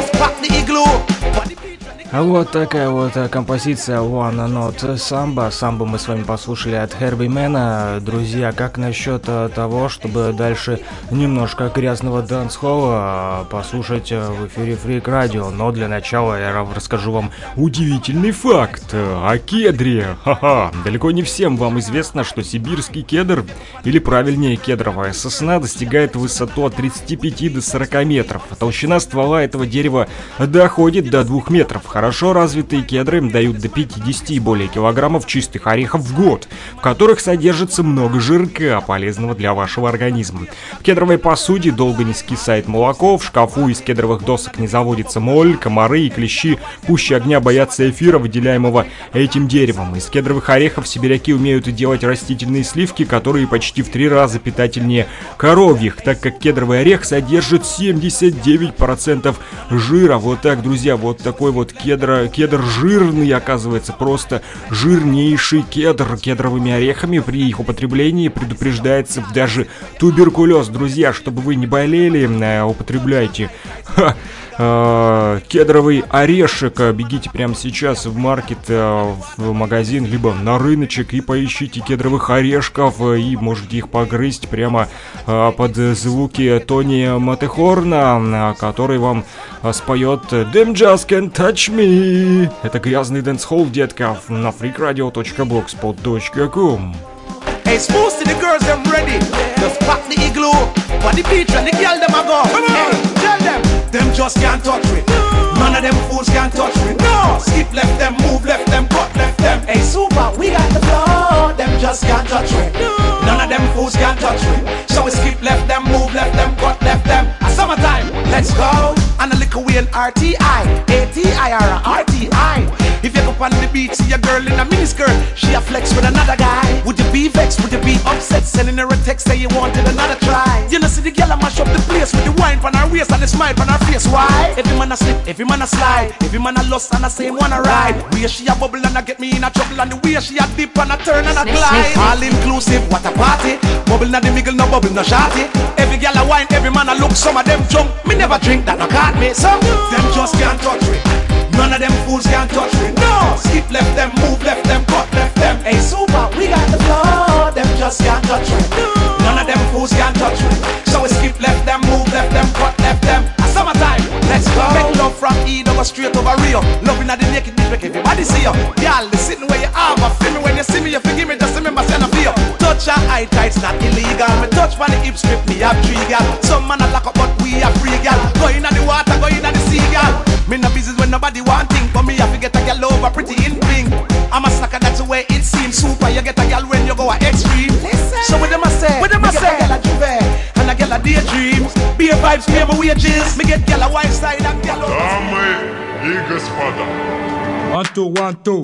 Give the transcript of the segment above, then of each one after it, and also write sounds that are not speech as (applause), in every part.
Just pack the igloo. А вот такая вот э, композиция One Note Samba. Самбу мы с вами послушали от Херби Мэна. Друзья, как насчет э, того, чтобы дальше немножко грязного дэнс-холла э, послушать в эфире Freak Radio? Но для начала я расскажу вам удивительный факт о кедре. Ха-ха, далеко не всем вам известно, что сибирский кедр, или правильнее кедровая сосна, достигает высоту от 35 до 40 метров. Толщина ствола этого дерева доходит до 2 метров Хорошо развитые кедры дают до 50 и более килограммов чистых орехов в год, в которых содержится много жирка, полезного для вашего организма. В кедровой посуде долго не скисает молоко, в шкафу из кедровых досок не заводится моль, комары и клещи пуще огня боятся эфира, выделяемого этим деревом. Из кедровых орехов сибиряки умеют делать растительные сливки, которые почти в три раза питательнее коровьих, так как кедровый орех содержит 79% жира. Вот так, друзья, вот такой вот кедр кедра. Кедр жирный, оказывается, просто жирнейший кедр. Кедровыми орехами при их употреблении предупреждается даже туберкулез. Друзья, чтобы вы не болели, э, употребляйте. Ха. Э, кедровый орешек. Бегите прямо сейчас в маркет, э, в магазин, либо на рыночек и поищите кедровых орешков и можете их погрызть прямо под звуки Тони Матехорна, который вам споет «Them just can't touch me». Это грязный дэнс-холл, детка, на freakradio.blogspot.com. Hey, smooth to the girls, them ready. Just pack the igloo. For the beach and the girl, them a go. Hey, tell them. Just can't touch me. None of them fools can't touch me. No. Skip left them, move left them, cut left them. Hey, super, we got the flow. Them just can't touch me. None of them fools can't touch me. So we skip left them, move left them, cut left them. A summertime, let's go. And a little wheel RTI, ATI or RTI. If you go on the beach, see a girl in a miniskirt, she a flex with another guy. Would you be vexed? Would you be upset? Sending her a text say you wanted another try. You know, see the girl a mash up the wine on her waist and the smile on her face. Why? Every man a slip, every man a slide, every man a lust and a same one a ride. Where she a bubble and a get me in a trouble and the way she a dip and a turn and a glide. All inclusive, what a party. Bubble na the middle, no bubble, no shorty. Every girl a wine, every man a look, some of them jump. Me never drink that, no caught me. So them just can't touch me. None of them fools can touch me. No, skip left them, move left them, cut left them. Hey, super, we got the flow. Them just can't touch me. None of them fools can touch me. From E over straight over Rio. Loving at the naked bitch, make everybody see you. Y'all, the sitting where you are, but feel me when you see me, you forgive me, just remember, send a feel. Touch your eye tights, not illegal. Me touch on the hip strip, me have three gal. Some man a lock up, but we are free gal. Go in the water, go in the sea gal. Me no business when nobody want thing, but me have to get a gal over pretty in pink. I'm a sucker, that's the way it seems. Super, you get a gal when you go a extreme. So with them I say, with them I say, gal a juve and a daydreams. Beer vibes, pay my wages. Me get gal a wine side and over. Дамы и господа, One, two, one, two.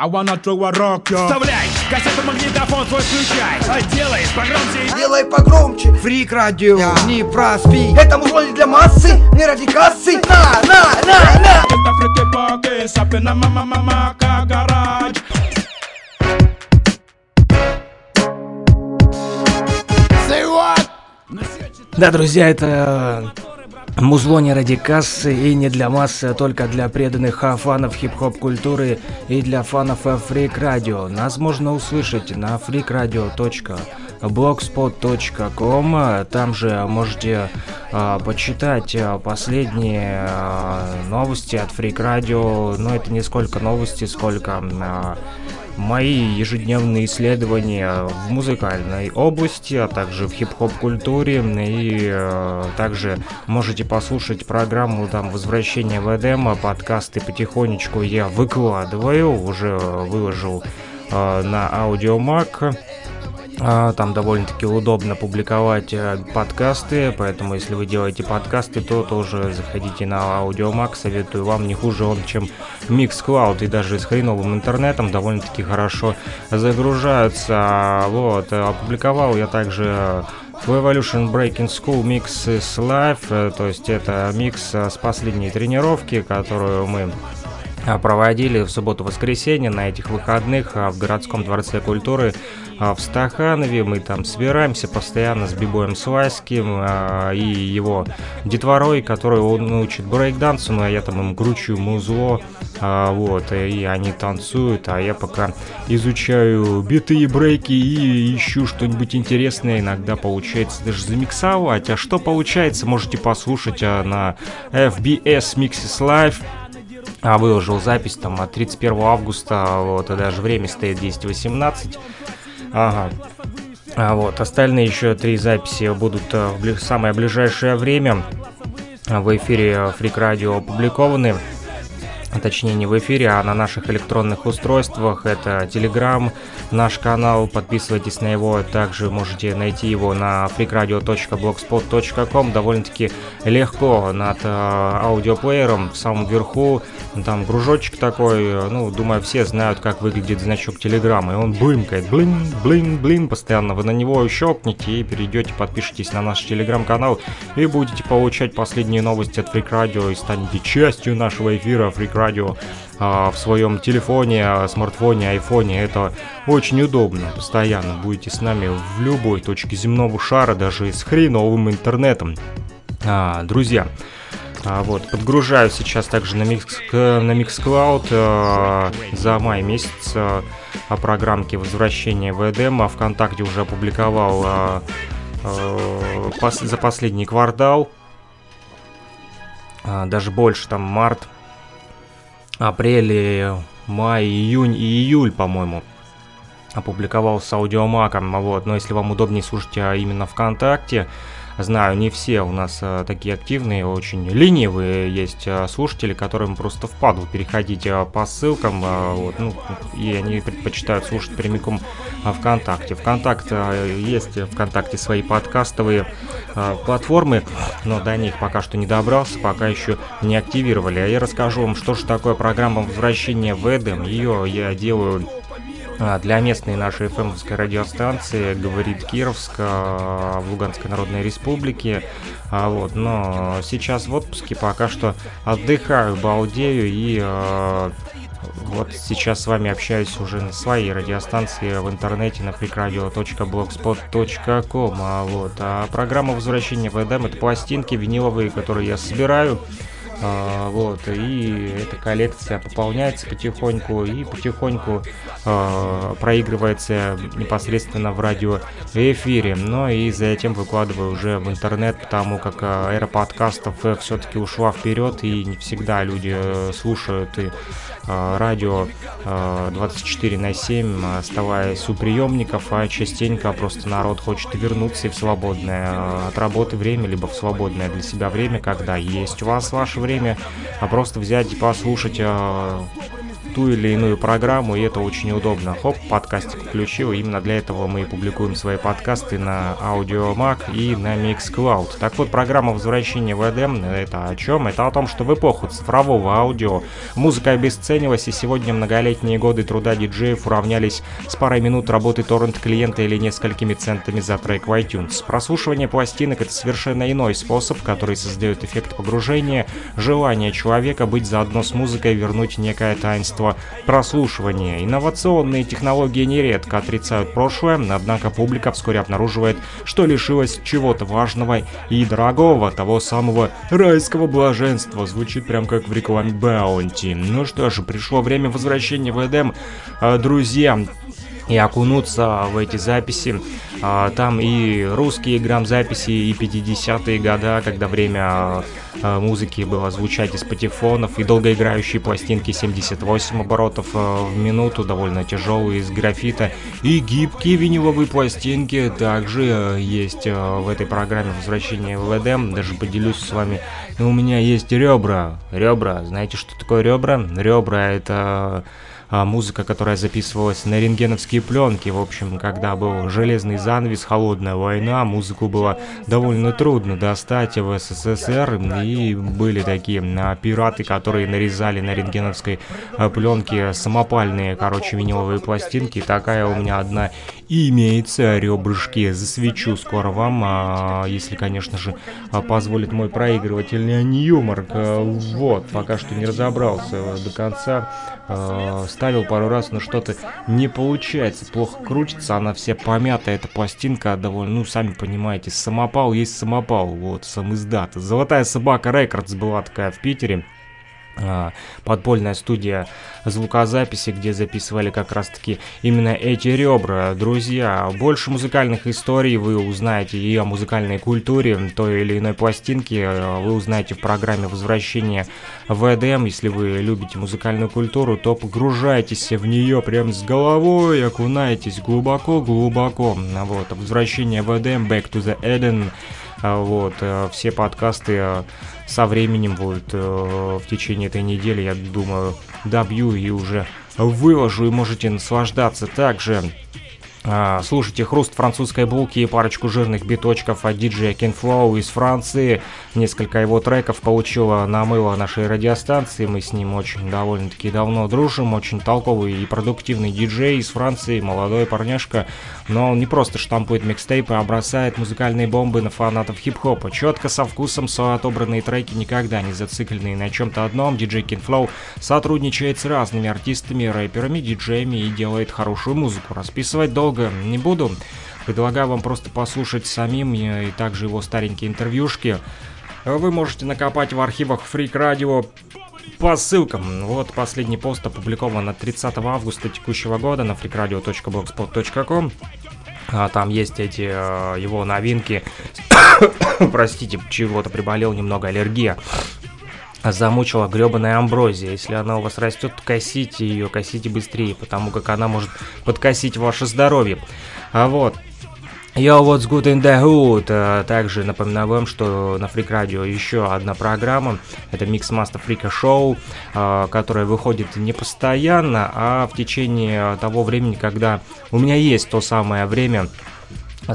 I wanna throw a rock, yo. Вставляй, кассету магнитофон твой включай А Делай погромче Делай погромче Фрик радио, не проспи Это музло не для массы, не ради кассы На, на, на, на Это фрики поки, сапина мама мама гараж. Да, друзья, это э, музло не ради кассы и не для массы, а только для преданных фанов хип-хоп культуры и для фанов фрик радио. Нас можно услышать на freakradio.blogspot.com. Там же можете а, почитать а, последние а, новости от Фрик Радио. Но это не сколько новости, сколько а, мои ежедневные исследования в музыкальной области, а также в хип-хоп культуре. И э, также можете послушать программу там «Возвращение в Эдем», подкасты потихонечку я выкладываю, уже выложил э, на аудиомак. А, Там довольно-таки удобно публиковать э, подкасты, поэтому если вы делаете подкасты, то тоже заходите на Audiomack, советую вам, не хуже он, чем Mixcloud, и даже с хреновым интернетом довольно-таки хорошо загружаются. Вот, опубликовал я также в Evolution Breaking School Mix is Live, э, то есть это микс э, с последней тренировки, которую мы проводили в субботу-воскресенье на этих выходных а, в городском дворце культуры а, в Стаханове. Мы там собираемся постоянно с Бибоем Свайским и его детворой, который он учит брейкдансу, ну а я там им кручу музло, вот, и они танцуют, а я пока изучаю биты и брейки и ищу что-нибудь интересное, иногда получается даже замиксовать. А что получается, можете послушать на FBS Mixes Live а, выложил запись там от 31 августа, вот, и даже время стоит 10.18. Ага. А вот, остальные еще три записи будут э, в самое ближайшее время в эфире Freak Radio опубликованы. Точнее, не в эфире, а на наших электронных устройствах. Это Telegram, наш канал, подписывайтесь на его, также можете найти его на freakradio.blogspot.com, довольно-таки легко над э, аудиоплеером в самом верху, там кружочек такой, ну, думаю, все знают, как выглядит значок Телеграма, и он блимкает, блин, блин, блин, постоянно, вы на него щелкните и перейдете, подпишитесь на наш Телеграм-канал и будете получать последние новости от Freak Radio и станете частью нашего эфира Freak Radio а, в своем телефоне, а, смартфоне, айфоне. Это очень удобно. Постоянно будете с нами в любой точке земного шара, даже с хреновым интернетом. А, друзья, вот, подгружаю сейчас также на, Mix, на Mixcloud а, за май месяц а, о программке возвращения в Эдем, ВКонтакте уже опубликовал пос, за последний квартал, даже больше, там март, апреле, май, июнь и июль, по-моему, опубликовал с аудиомаком, вот, но если вам удобнее слушать а именно ВКонтакте, Знаю, не все у нас а, такие активные, очень ленивые есть а, слушатели, которым просто впадло переходить а, по ссылкам, вот, ну, и они предпочитают слушать прямиком а, ВКонтакте. ВКонтакте а, есть ВКонтакте свои подкастовые платформы, но до них пока что не добрался, пока еще не активировали. А я расскажу вам, что же такое программа возвращения в Эдем. Ее я делаю для местной нашей fm радиостанции говорит Кировск а, в Луганской Народной Республике. А вот, но сейчас в отпуске пока что отдыхаю, балдею и вот сейчас с вами общаюсь уже на своей радиостанции в интернете на freakradio.blogspot.com. А, вот, а программа возвращения в Эдем это пластинки виниловые, которые я собираю а, вот, и эта коллекция пополняется потихоньку и потихоньку а, проигрывается непосредственно в радиоэфире. Но и затем выкладываю уже в интернет, потому как а, эра подкастов э, все-таки ушла вперед, и не всегда люди э, слушают и а, радио 24 а, на 7, оставаясь у приемников, а частенько просто народ хочет вернуться и в свободное от работы время, либо в свободное для себя время, когда есть у вас ваше время, а просто взять и послушать ту или иную программу, и это очень удобно. Хоп, подкастик включил, именно для этого мы и публикуем свои подкасты на Audiomac и на Mixcloud. Так вот, программа возвращения в Эдем, это о чем? Это о том, что в эпоху цифрового аудио музыка обесценилась, и сегодня многолетние годы труда диджеев уравнялись с парой минут работы торрент-клиента или несколькими центами за трек в iTunes. Прослушивание пластинок — это совершенно иной способ, который создает эффект погружения, желание человека быть заодно с музыкой, вернуть некое таинство устройства прослушивания. Инновационные технологии нередко отрицают прошлое, однако публика вскоре обнаруживает, что лишилась чего-то важного и дорогого, того самого райского блаженства. Звучит прям как в рекламе Баунти. Ну что ж, пришло время возвращения в Эдем. А, друзья, и окунуться в эти записи. А, там и русские грамм-записи, и 50-е года, когда время а, музыки было звучать из патефонов, и долгоиграющие пластинки 78 оборотов а, в минуту, довольно тяжелые, из графита, и гибкие виниловые пластинки также есть в этой программе возвращения в Эдем. Даже поделюсь с вами, у меня есть ребра. Ребра, знаете, что такое ребра? Ребра это а, музыка, которая записывалась на рентгеновские пленки. В общем, когда был железный занавес, холодная война, музыку было довольно трудно достать в СССР, и были такие а, пираты, которые нарезали на рентгеновской а, пленке самопальные, короче, виниловые пластинки. Такая у меня одна имеется, ребрышки, засвечу скоро вам, а, если, конечно же, позволит мой проигрыватель Ньюмарк. Вот, пока что не разобрался до конца э, ставил пару раз, но что-то не получается, плохо крутится, она вся помятая, эта пластинка довольно, ну, сами понимаете, самопал есть самопал, вот, сам издат. Золотая собака Рекордс была такая в Питере, подпольная студия звукозаписи, где записывали как раз-таки именно эти ребра. Друзья, больше музыкальных историй вы узнаете и о музыкальной культуре той или иной пластинки а, вы узнаете в программе возвращения в Eden. Если вы любите музыкальную культуру, то погружайтесь в нее прям с головой, окунайтесь глубоко-глубоко. Вот, возвращение в Eden, Back to the Eden. А, вот, э, все подкасты со временем вот э, в течение этой недели, я думаю, добью и уже выложу, и можете наслаждаться. Также слушайте хруст французской булки и парочку жирных биточков от диджея Кинфлоу из Франции. Несколько его треков получила на мыло нашей радиостанции. Мы с ним очень довольно-таки давно дружим. Очень толковый и продуктивный диджей из Франции, молодой парняшка. Но он не просто штампует микстейпы, а бросает музыкальные бомбы на фанатов хип-хопа. Четко, со вкусом, со отобранные треки, никогда не зацикленные на чем-то одном. Диджей Кинфлоу сотрудничает с разными артистами, рэперами, диджеями и делает хорошую музыку. Расписывать долго долго не буду. Предлагаю вам просто послушать самим и также его старенькие интервьюшки. Вы можете накопать в архивах Freak Radio по ссылкам. Вот последний пост опубликован 30 августа текущего года на freakradio.blogspot.com. А, там есть эти э, его новинки. (coughs) Простите, чего-то приболел немного аллергия замучила гребаная амброзия. Если она у вас растет, косите ее, косите быстрее, потому как она может подкосить ваше здоровье. А вот, Yo, what's good in the hood? А, также напоминаю вам, что на Freak Radio еще одна программа. Это Mix Master Freak Show, а, которая выходит не постоянно, а в течение того времени, когда у меня есть то самое время,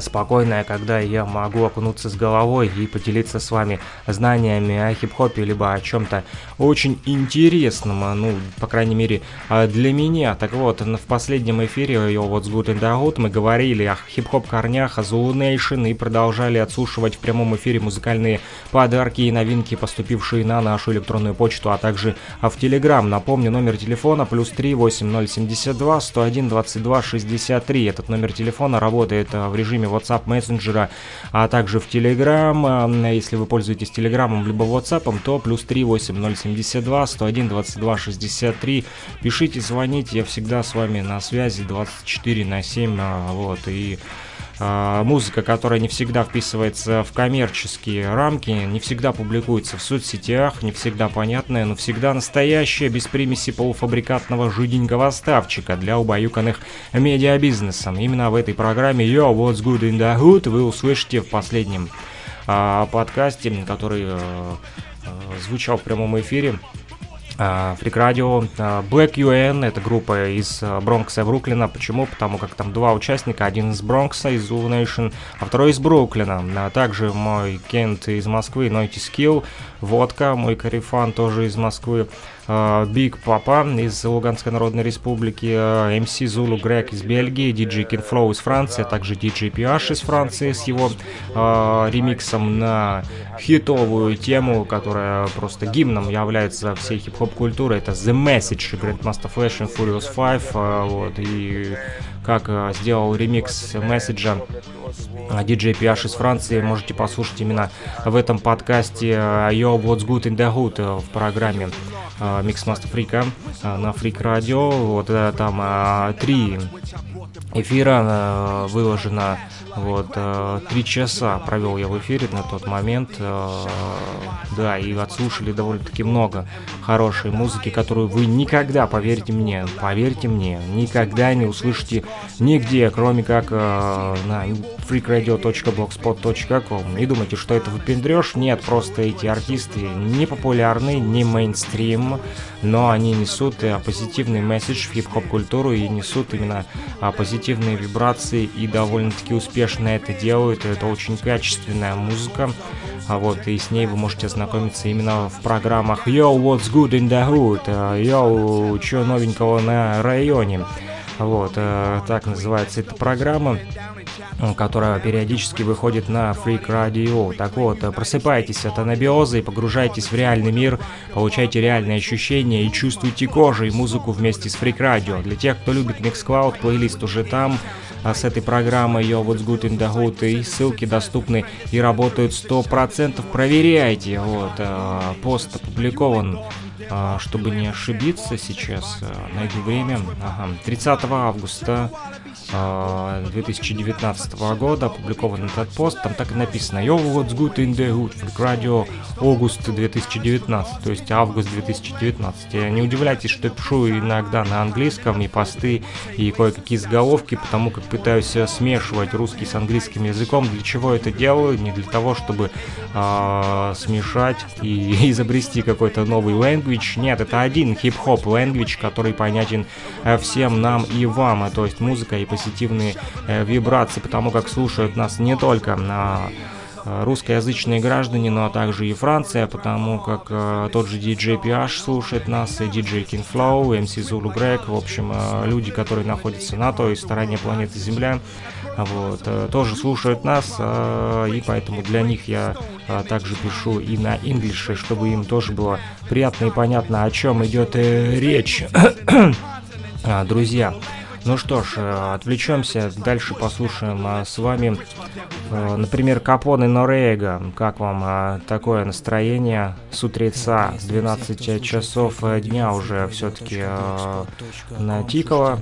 спокойная, когда я могу окунуться с головой и поделиться с вами знаниями о хип-хопе, либо о чем-то очень интересном, а, ну, по крайней мере, а, для меня. Так вот, в последнем эфире Yo What's Good in the Hood мы говорили о хип-хоп корнях, о Zulu Nation и продолжали отсушивать в прямом эфире музыкальные подарки и новинки, поступившие на нашу электронную почту, а также в Телеграм. Напомню, номер телефона плюс 3 8072 101 22 63. Этот номер телефона работает в режиме режиме WhatsApp мессенджера, а также в Telegram. Если вы пользуетесь Телеграмом либо WhatsApp, то плюс 3 8072 101 22 63. Пишите, звоните, я всегда с вами на связи 24 на 7. А, вот, и музыка, которая не всегда вписывается в коммерческие рамки, не всегда публикуется в соцсетях, не всегда понятная, но всегда настоящая, без примеси полуфабрикатного жиденького ставчика для убаюканных медиабизнесом. Именно в этой программе Yo, What's Good in the Hood вы услышите в последнем а, подкасте, который а, звучал в прямом эфире Freak Radio, Black UN, это группа из а, Бронкса и Бруклина. Почему? Потому как там два участника, один из Бронкса, из Zulu Nation, а второй из Бруклина. А также мой кент из Москвы, Naughty Skill, Водка, мой корефан тоже из Москвы. Big Papa из Луганской Народной Республики, MC Zulu Greg из Бельгии, диджей Кинфлоу из Франции, а также диджей Пиаш из Франции с его э, ремиксом на хитовую тему, которая просто гимном является всей хип-хоп культуры. Это The Message, Grandmaster Flash and Furious 5, э, вот, и как э, сделал ремикс месседжа диджей Пиаш из Франции. Можете послушать именно в этом подкасте Yo What's Good in the Hood в программе MixMasta Freak а на Freak Radio. Вот э, там три эфира э, выложено вот, э, три часа провел я в эфире на тот момент, да, и отслушали довольно-таки много хорошей музыки, которую вы никогда, поверьте мне, поверьте мне, никогда не услышите нигде, кроме как на freakradio.blogspot.com. Не думайте, что это выпендрешь, нет, просто эти артисты не популярны, не мейнстрим, но они несут позитивный месседж в хип-хоп культуру и несут именно позитивные вибрации и довольно-таки успешно это делают. Это очень качественная музыка. А вот, и с ней вы можете ознакомиться именно в программах Yo, what's good in the hood? Yo, что новенького на районе? Вот, э, так называется эта программа которая периодически выходит на Freak Radio. Так вот, просыпайтесь от анабиоза и погружайтесь в реальный мир, получайте реальные ощущения и чувствуйте кожей музыку вместе с Freak Radio. Для тех, кто любит Mixcloud, плейлист уже там, а с этой программой Yo What's Good in the Hood, и ссылки доступны и работают 100%. Проверяйте, вот, э, пост опубликован чтобы не ошибиться сейчас, э, найду время. Ага, 30 августа 2019 а, года опубликован этот пост, там так и написано Yo, what's good in the hood, Freak Radio, август 2019, то есть август 2019. Не удивляйтесь, что я пишу иногда на английском и посты, и кое-какие заголовки, потому как пытаюсь смешивать русский с английским языком. Для чего это делаю? Не для того, чтобы э, смешать и (laughs) изобрести какой-то новый language. Нет, это один хип-хоп language, который понятен э, всем нам и вам, то есть музыка и позитивные э, вибрации, потому как слушают нас не только на э, русскоязычные граждане, но также и Франция, потому как э, тот же DJ PH слушает нас, и DJ King Flow, MC Zulu Greg, в общем, э, люди, которые находятся на той стороне планеты Земля, вот, э, тоже слушают нас, э, и поэтому для них я э, также пишу и на инглише, чтобы им тоже было приятно и понятно, о чем идет э, речь. (coughs) А, друзья, ну что ж, э, отвлечемся, дальше послушаем а, с вами, э, например, Капон и Норега. Как вам а, такое настроение с утреца, с 12 часов дня уже все-таки а, натикало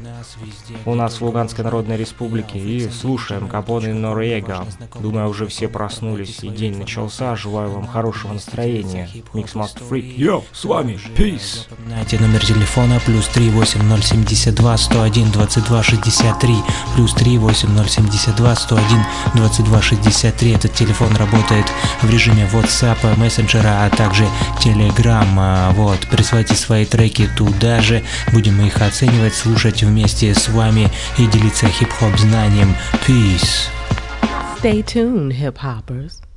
у нас в Луганской Народной Республике. И слушаем Капон и Норега. Думаю, уже все проснулись и день начался. Желаю вам хорошего настроения. Микс Master Freak. Йо, с вами, peace. Напоминайте номер телефона плюс 38072 101 20 2263 плюс 3 8072 101 2263. Этот телефон работает в режиме WhatsApp, мессенджера, а также Telegram. Вот, присылайте свои треки туда же. Будем их оценивать, слушать вместе с вами и делиться хип-хоп знанием. Peace. Stay tuned, hip-hoppers.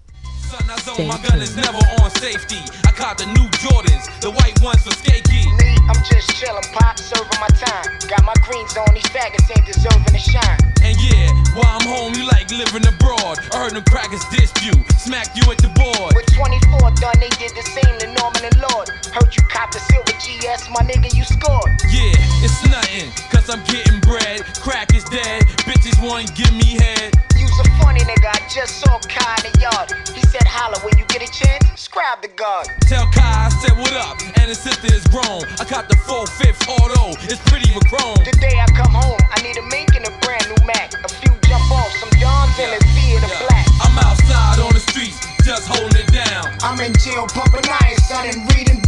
Son, I zone, my gun is never on safety. I caught the new Jordans, the white ones for skaky. Me, I'm just chillin', pop, serving my time. Got my greens on, these faggots ain't deserving to shine. And yeah, while I'm home, you like living abroad. I heard them crackers dissed you, smacked you at the board. With 24 done, they did the same to Norman and Lord. Heard you cop the silver GS, my nigga, you scored. Yeah, it's nothing, cause I'm getting bread. Crack is dead, bitches wanna give me head. You's a funny nigga, I just saw Kai in the yard. He said, holla when you get a chance, scribe the guard. Tell Kai I said what up, and his sister is grown. I caught the 4-5th auto, it's pretty with chrome. The day I come home, I need a mink and a brand new Mac. A few jump off, some Dons and a beard of black. I'm outside on the streets, just holding it down. I'm in jail pumping iron, son, and reading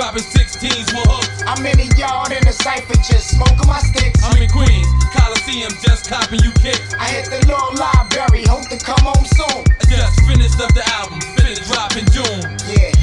dropping 16s with hooks. I'm in the yard in the cypher, just smoking my sticks. I'm in Queens, Coliseum, just copping you kicks. I hit the little library, hope to come home soon. I just finished up the album, finished dropping June. Yeah,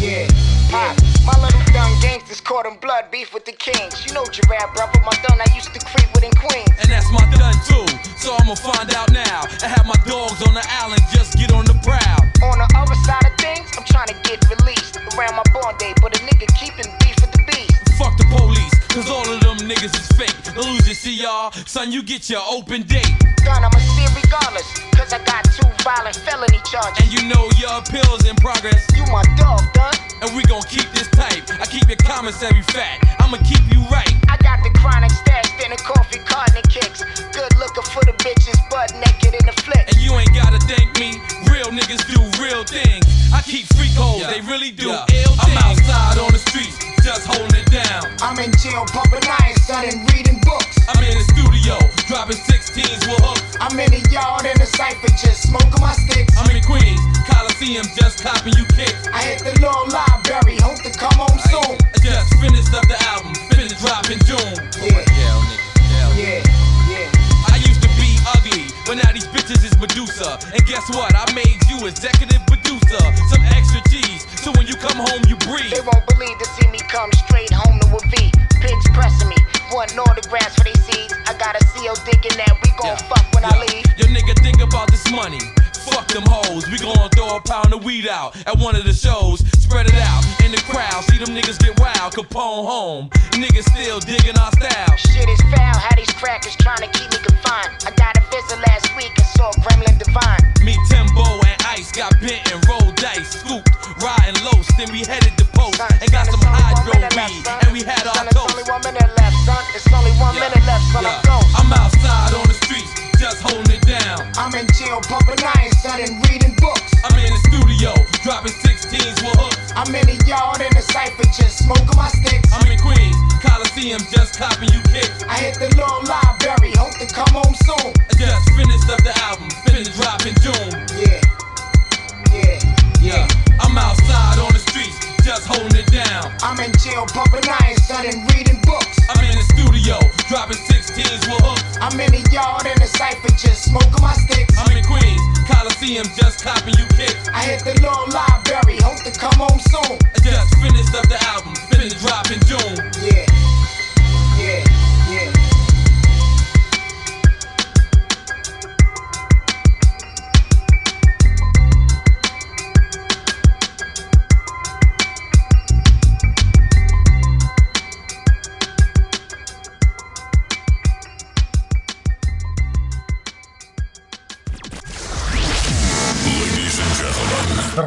yeah. Pop, my little dumb gangsters caught in blood beef with the kings. You know Giraffe, brother, my son I used to creep with in Queens. And that's my done too, so I'ma find out now. I have my dogs on the island, just get on the prowl. On the other side of things, I'm trying to get released around my born day, but a nigga keeping beef with the beast. Fuck the police, cause all of them niggas is fake. Don't lose your CR, son, you get your open date. Gun, I'ma see it regardless, cause I got two violent felony charges. And you know your appeal's in progress. You my dog, done. And we gon' keep this tight. I keep your commissary fat. I'ma keep you right. I got the chronic stashed in a coffee carton and kicks. Good looking for the bitches, butt naked in the flick. And you ain't gotta thank me. Real niggas do real things. I keep freak holes, they really do ill iron, and reading books. I'm in the studio, dropping 16s with hooks. I'm in the yard in the cypher, just smoking my sticks. I'm in Queens, Coliseum, just copping you kicks. I hit the little library, hope to come home soon. I just finished up the album, finished dropping June. Yeah, Yeah, nigga. yeah, yeah. I used to be ugly, but now these bitches is Medusa. And guess what? I made you executive producer. Some extra G's, so when you come come home, you breathe. They won't believe to see me come straight home to a V. Pigs pressing me, wanting autographs for they seeds. I got a CO thinking that we gon' Yeah. fuck when I leave. Your nigga think about this money. Fuck them hoes. We gon' throw a pound of weed out at one of the shows. Spread it out in the crowd. See them niggas get wild. Capone home. Niggas still digging our style. Shit is foul, how these crackers trying to keep me confined. I got a visit last week and saw Gremlin Divine. Me, Timbo, and Ice got bent and rolled dice. Scooped, riding low. Then we headed to post and got some hydro weed. Smoking my sticks. I'm in Queens, Coliseum, just copping you kicks. I hit the little library, hope to come home soon. I just finished up the album, finna drop in June. Yeah, yeah, Yeah, I'm outside on the just holding it down. I'm in jail pumping iron, son, and reading books. I'm in the studio, dropping 16s with hooks. I'm in the yard in the cypher, just smoking my sticks. I'm in Queens, Coliseum, just copping you kicks. I hit the little library, hope to come home soon. I just finished up the album, finna drop in June. Yeah,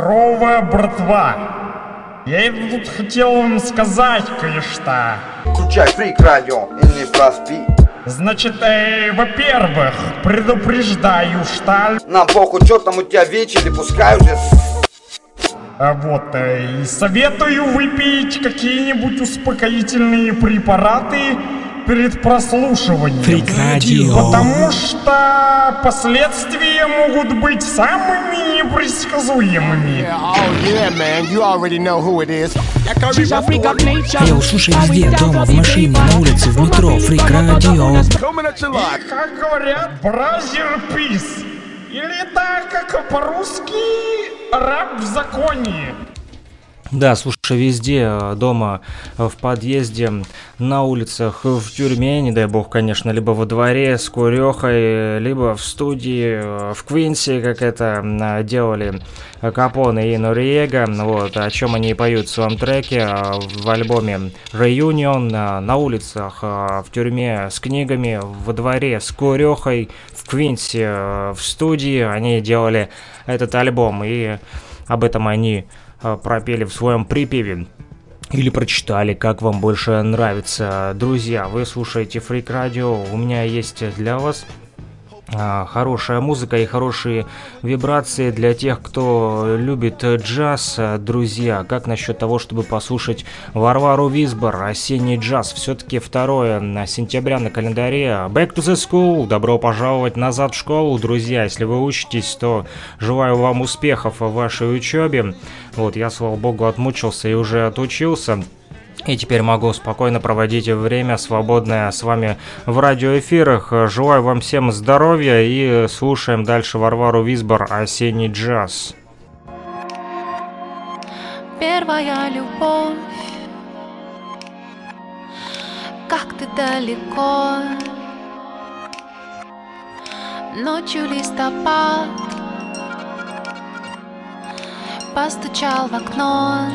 Здорово, братва! Я тут хотел вам сказать кое-что. Включай фрик радио и не проспи. Значит, э, во-первых, предупреждаю, что... Нам похуй, что там у тебя вечер, пускай уже А вот, э, и советую выпить какие-нибудь успокоительные препараты перед прослушиванием. Фрик радио. Потому что последствия могут быть самыми непредсказуемыми. Я слушай везде, дома, в машине, на улице, в метро, фрик радио. Coming at your life. Как говорят, бразер пис. Или так, как по-русски, раб в законе. Да, слушай, везде, э, дома, э, в подъезде, на улицах, в тюрьме, не дай бог, конечно, либо во дворе с курехой, либо в студии, э, в Квинсе, как это делали Капоне и Нориега, вот, о чем они поют в своем треке в альбоме Reunion, на улицах, в тюрьме с книгами, во дворе с курехой, в Квинсе, в студии, они делали этот альбом, и об этом они пропели в своем припеве. Или прочитали, как вам больше нравится. Друзья, вы слушаете Фрик Радио. У меня есть для вас а, хорошая музыка и хорошие вибрации для тех, кто любит джаз. Друзья, как насчет того, чтобы послушать Варвару Висбор, осенний джаз? Все-таки 2 сентября на календаре. Back to the school, добро пожаловать назад в школу, друзья. Если вы учитесь, то желаю вам успехов в вашей учебе. Вот, я, слава богу, отмучился и уже отучился. И теперь могу спокойно проводить время свободное с вами в радиоэфирах. Желаю вам всем здоровья и слушаем дальше Варвару Висбор «Осенний джаз». Первая любовь, как ты далеко, ночью листопад постучал в окно.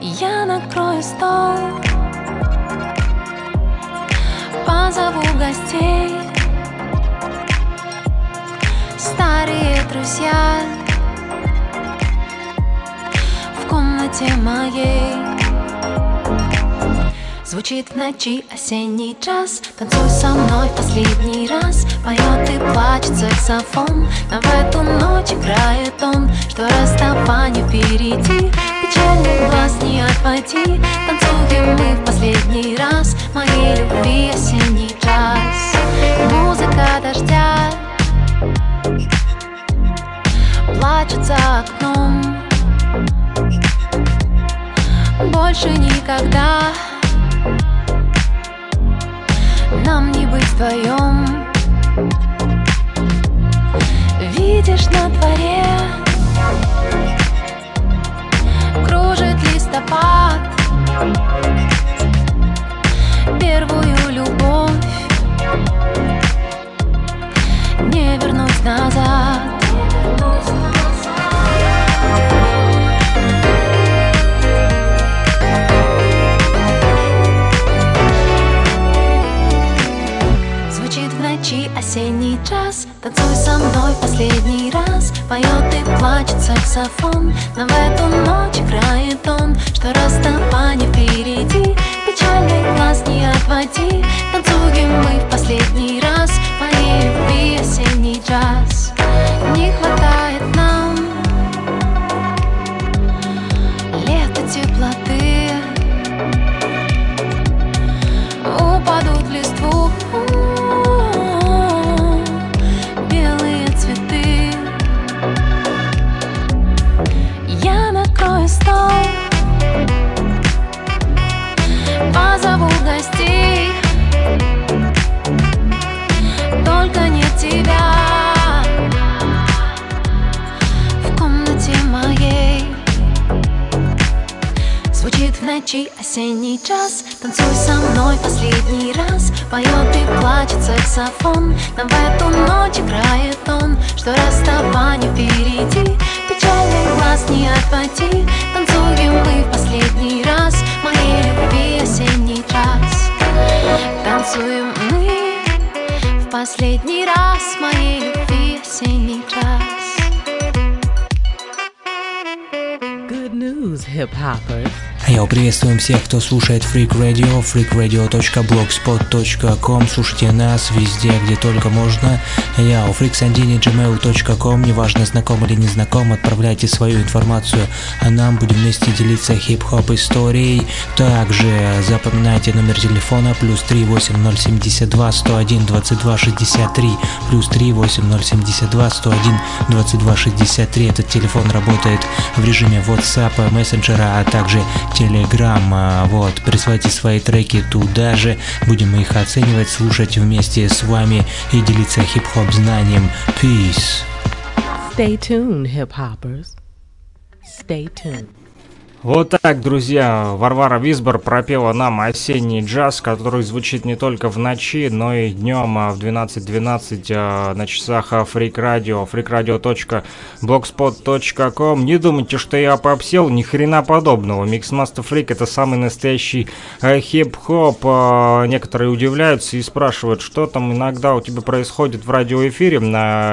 Я накрою стол, позову гостей, старые друзья в комнате моей. Звучит в ночи осенний джаз Танцуй со мной в последний раз. Поет и плачет саксофон. Но в эту ночь играет он. Что расставание впереди Печальный глаз не отводи. Танцуем мы в последний раз. Моей любви осенний джаз Музыка дождя. Плачет за окном. Больше никогда нам не быть вдвоем. Видишь на дворе Кружит листопад. Первую любовь Не вернуть назад. осенний час. Танцуй со мной последний раз. Поет и плачет саксофон. Но в эту ночь играет он Что расставание впереди. Печальный глаз не отводи. Танцуем мы в последний раз. Моей любви осенний джаз. Не хватает нам Лето теплоты. Саксофон. Нам в эту ночь играет он Что расставание впереди Печальный глаз не отводи. Танцуем мы в последний раз Моей любви осенний час. Танцуем мы в последний раз Моей любви осенний час. Good news, hip Йоу, приветствуем всех, кто слушает Freak Radio, freakradio.blogspot.com Слушайте нас везде, где только можно. Йоу, freaksandini.gmail.com Неважно, знаком или не знаком, отправляйте свою информацию, а нам будем вместе делиться хип-хоп историей. Также запоминайте номер телефона плюс 38072 101 22 63 плюс 38072 101 22 63. Этот телефон работает в режиме WhatsApp, мессенджера, а также Telegram. А, Вот, присылайте свои треки туда же, будем их оценивать, слушать вместе с вами и делиться хип-хоп знанием. Peace. Stay tuned, hip hoppers. Stay tuned. Вот так, друзья, Варвара Висбор пропела нам осенний джаз, который звучит не только в ночи, но и днем а в 12.12 а, на часах Freak Radio, freakradio.blogspot.com. Не думайте, что я попсел, ни хрена подобного. Mixmaster Freak это самый настоящий а, хип-хоп. А, некоторые удивляются и спрашивают, что там иногда у тебя происходит в радиоэфире.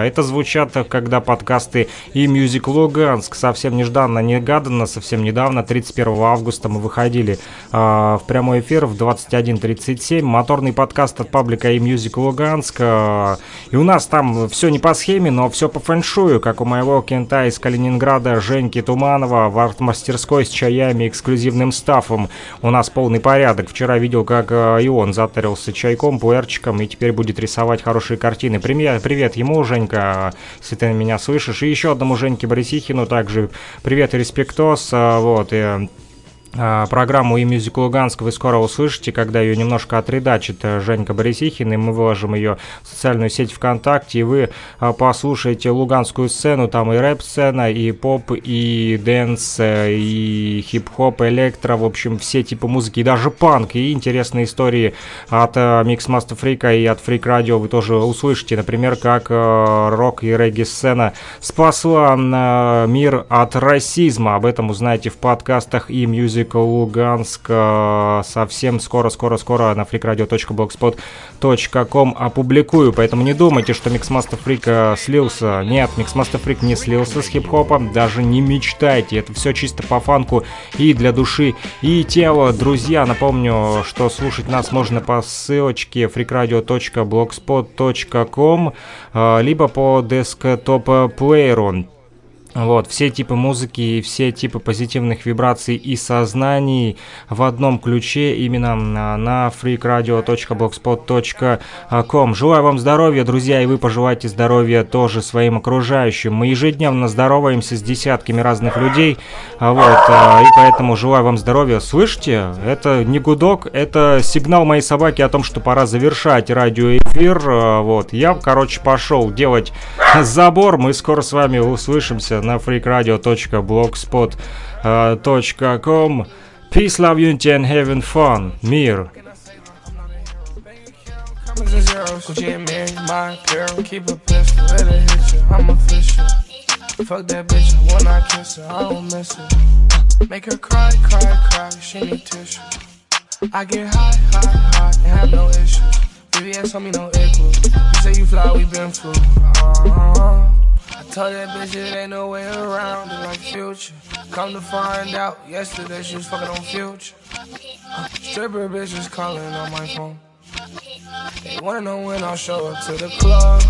Это звучат, когда подкасты и Music Lugansk совсем нежданно, негаданно, совсем недавно, 31 августа мы выходили а, в прямой эфир в 21.37. Моторный подкаст от паблика и Music а, и у нас там все не по схеме, но все по фэншую, как у моего кента из Калининграда Женьки Туманова в арт-мастерской с чаями, эксклюзивным стафом. У нас полный порядок. Вчера видел, как а, и он затарился чайком, пуэрчиком, и теперь будет рисовать хорошие картины. Привет, привет ему, Женька, если ты меня слышишь. И еще одному Женьке Борисихину также привет и респектос. а, Вот, и а, Программу и Music Луганск вы скоро услышите, когда ее немножко отредачит э, Женька Борисихин, и мы выложим ее в социальную сеть ВКонтакте, и вы а, послушаете луганскую сцену, там и рэп-сцена, и поп, и дэнс, э, и хип-хоп, электро, в общем, все типы музыки, и даже панк, и интересные истории от э, Mixmaster Фрика и от Freak Radio вы тоже услышите, например, как рок и регги-сцена спасла мир от расизма, об этом узнаете в подкастах и Music Луганск э, совсем скоро-скоро-скоро на freakradio.blogspot.com опубликую, поэтому не думайте, что Mixmaster Freak э, слился. Нет, Mixmaster Freak не слился с хип-хопом, даже не мечтайте, это все чисто по фанку и для души и тела. Друзья, напомню, что слушать нас можно по ссылочке freakradio.blogspot.com э, либо по десктоп-плееру. Вот, все типы музыки все типы позитивных вибраций и сознаний в одном ключе именно на, на freakradio.blogspot.com. Желаю вам здоровья, друзья, и вы пожелайте здоровья тоже своим окружающим. Мы ежедневно здороваемся с десятками разных людей, а вот, а, и поэтому желаю вам здоровья. Слышите? Это не гудок, это сигнал моей собаки о том, что пора завершать радиоэфир. А, Вот, я, короче, пошел делать (laughs) забор. Мы скоро с вами услышимся на freakradio.blogspot.com. Peace, love, unity and having fun. Мир. Commas and zeros, Gucci and Mary, my apparel. Keep a pistol, let it hit you. I'm official. Fuck that bitch, when I kiss her, I don't miss her. Make her cry, cry, cry, she need tissue. I get high, high, high, and have no issues. VVS on me, no equals. You say you fly, we been through. Uh-huh. told that bitch it ain't no way around it like future. Come to find out, yesterday she was fucking on future. Stripper bitches calling on my phone. They wanna know when I'll show up to the club.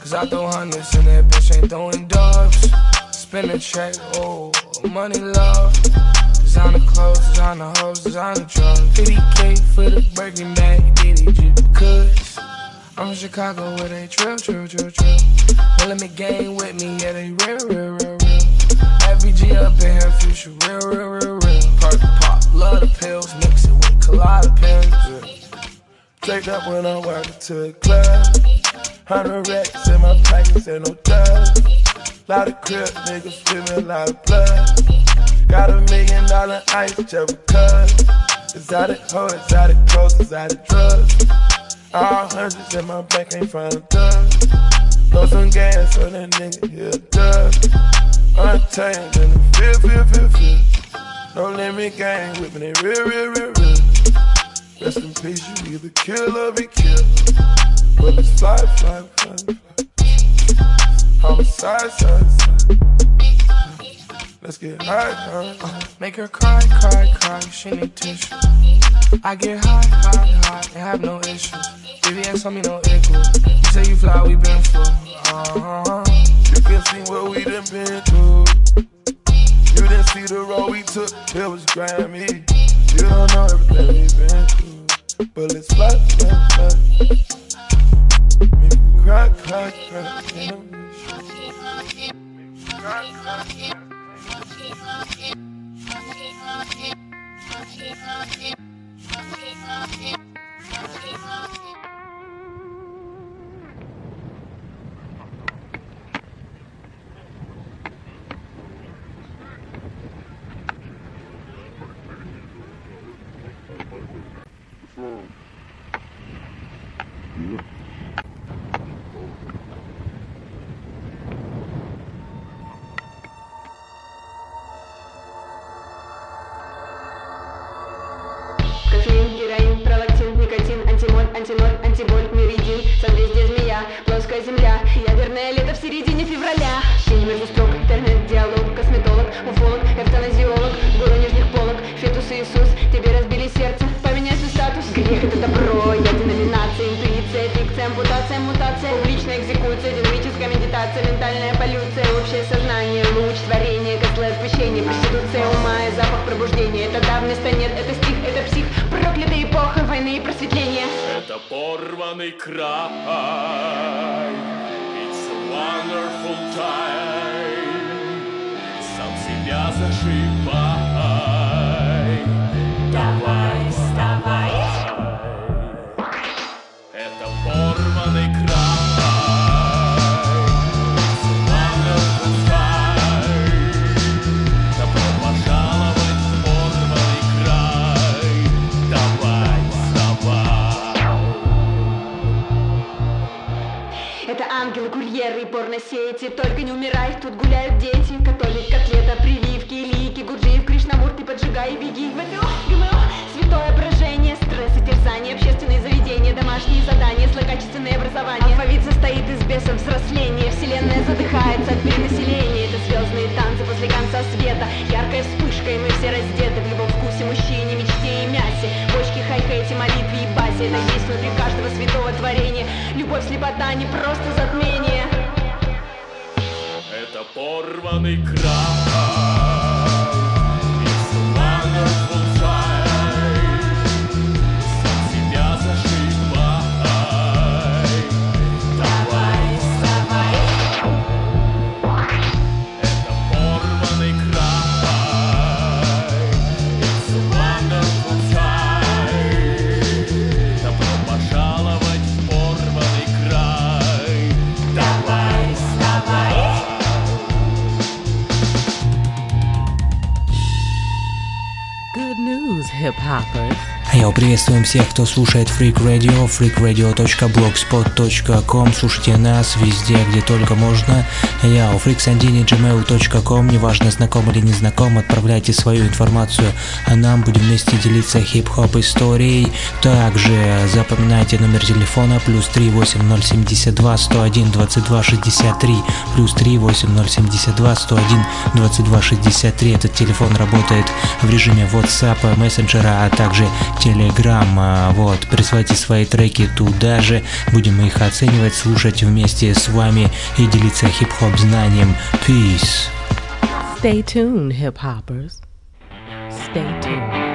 Cause I throw hundreds and that bitch ain't throwing dubs. Spin a check, oh, money love. Designer clothes, designer hoes, designer drugs. 50k for the Birkin bag, did it just because. I'm in Chicago where they drill, drill, drill, let me gang with me, yeah, they real, real, real, real. FVG up in here, future, real, real, real, real. Perk pop, love the pills, mix it with Klonopin. Yeah. Take that when I'm walking to the club. Hundred racks in my pockets, and no dust. Lot of crib, niggas feeling a lot of blood. Got a million dollar ice just because. Exotic hoe, exotic clothes, exotic drugs. All hundreds in my bank ain't find a dub. Throw some gas on that nigga, he a dub. Untamed in the feel, feel, feel, feel. No limit gang, whipping it real, real, real, real. Rest in peace, you either kill or be killed. Bullets fly, fly, fly, fly. Homicide, side, side. Let's get high, high, high. Make her cry, cry, cry, she need tissue. I get high, high, high, and have no issues. VVS on me, no igloo. You say you fly, we been through. Uh-huh. You can see what we done been through. You didn't see the road we took, it was grimy. You don't know everything we been through. Bullets fly, fly, fly. Make me cry, cry, cry. You know? Cry, cry, cry. Mm. Февраля. Чтение между строк, интернет-диалог Косметолог, уфолог, эвтаназиолог Гуру нижних полок, фетус Иисус. Тебе разбили сердце, поменяй свой статус. Грех это добро, я деноминация Интуиция, фикция, ампутация, мутация. Публичная экзекуция, динамическая медитация Ментальная полюция, общее сознание Луч, творение, котлы отпущения Проституция ума и запах пробуждения. Это да, вместо нет, это стих, это псих. Проклятая эпоха войны и просветления. Это порванный край wonderful time. Сам себя зашивай Давай, вставай молитве и басе Это есть внутри каждого святого творения. Любовь, слепота, не просто затмение. Это порванный край приветствуем всех, кто слушает Freak Radio, freakradio.blogspot.com. Слушайте нас везде, где только можно. Йоу, freaksandini.gmail.com. Неважно, знаком или не знаком, отправляйте свою информацию, а нам будем вместе делиться хип-хоп историей. Также запоминайте номер телефона плюс 38072 101 22 63 плюс 38072 101 22 63. Этот телефон работает в режиме WhatsApp, мессенджера, а также Telegram. Вот, присылайте свои треки туда же, будем их оценивать, слушать вместе с вами и делиться хип-хоп знанием. Peace. Stay tuned, hip hoppers. Stay tuned.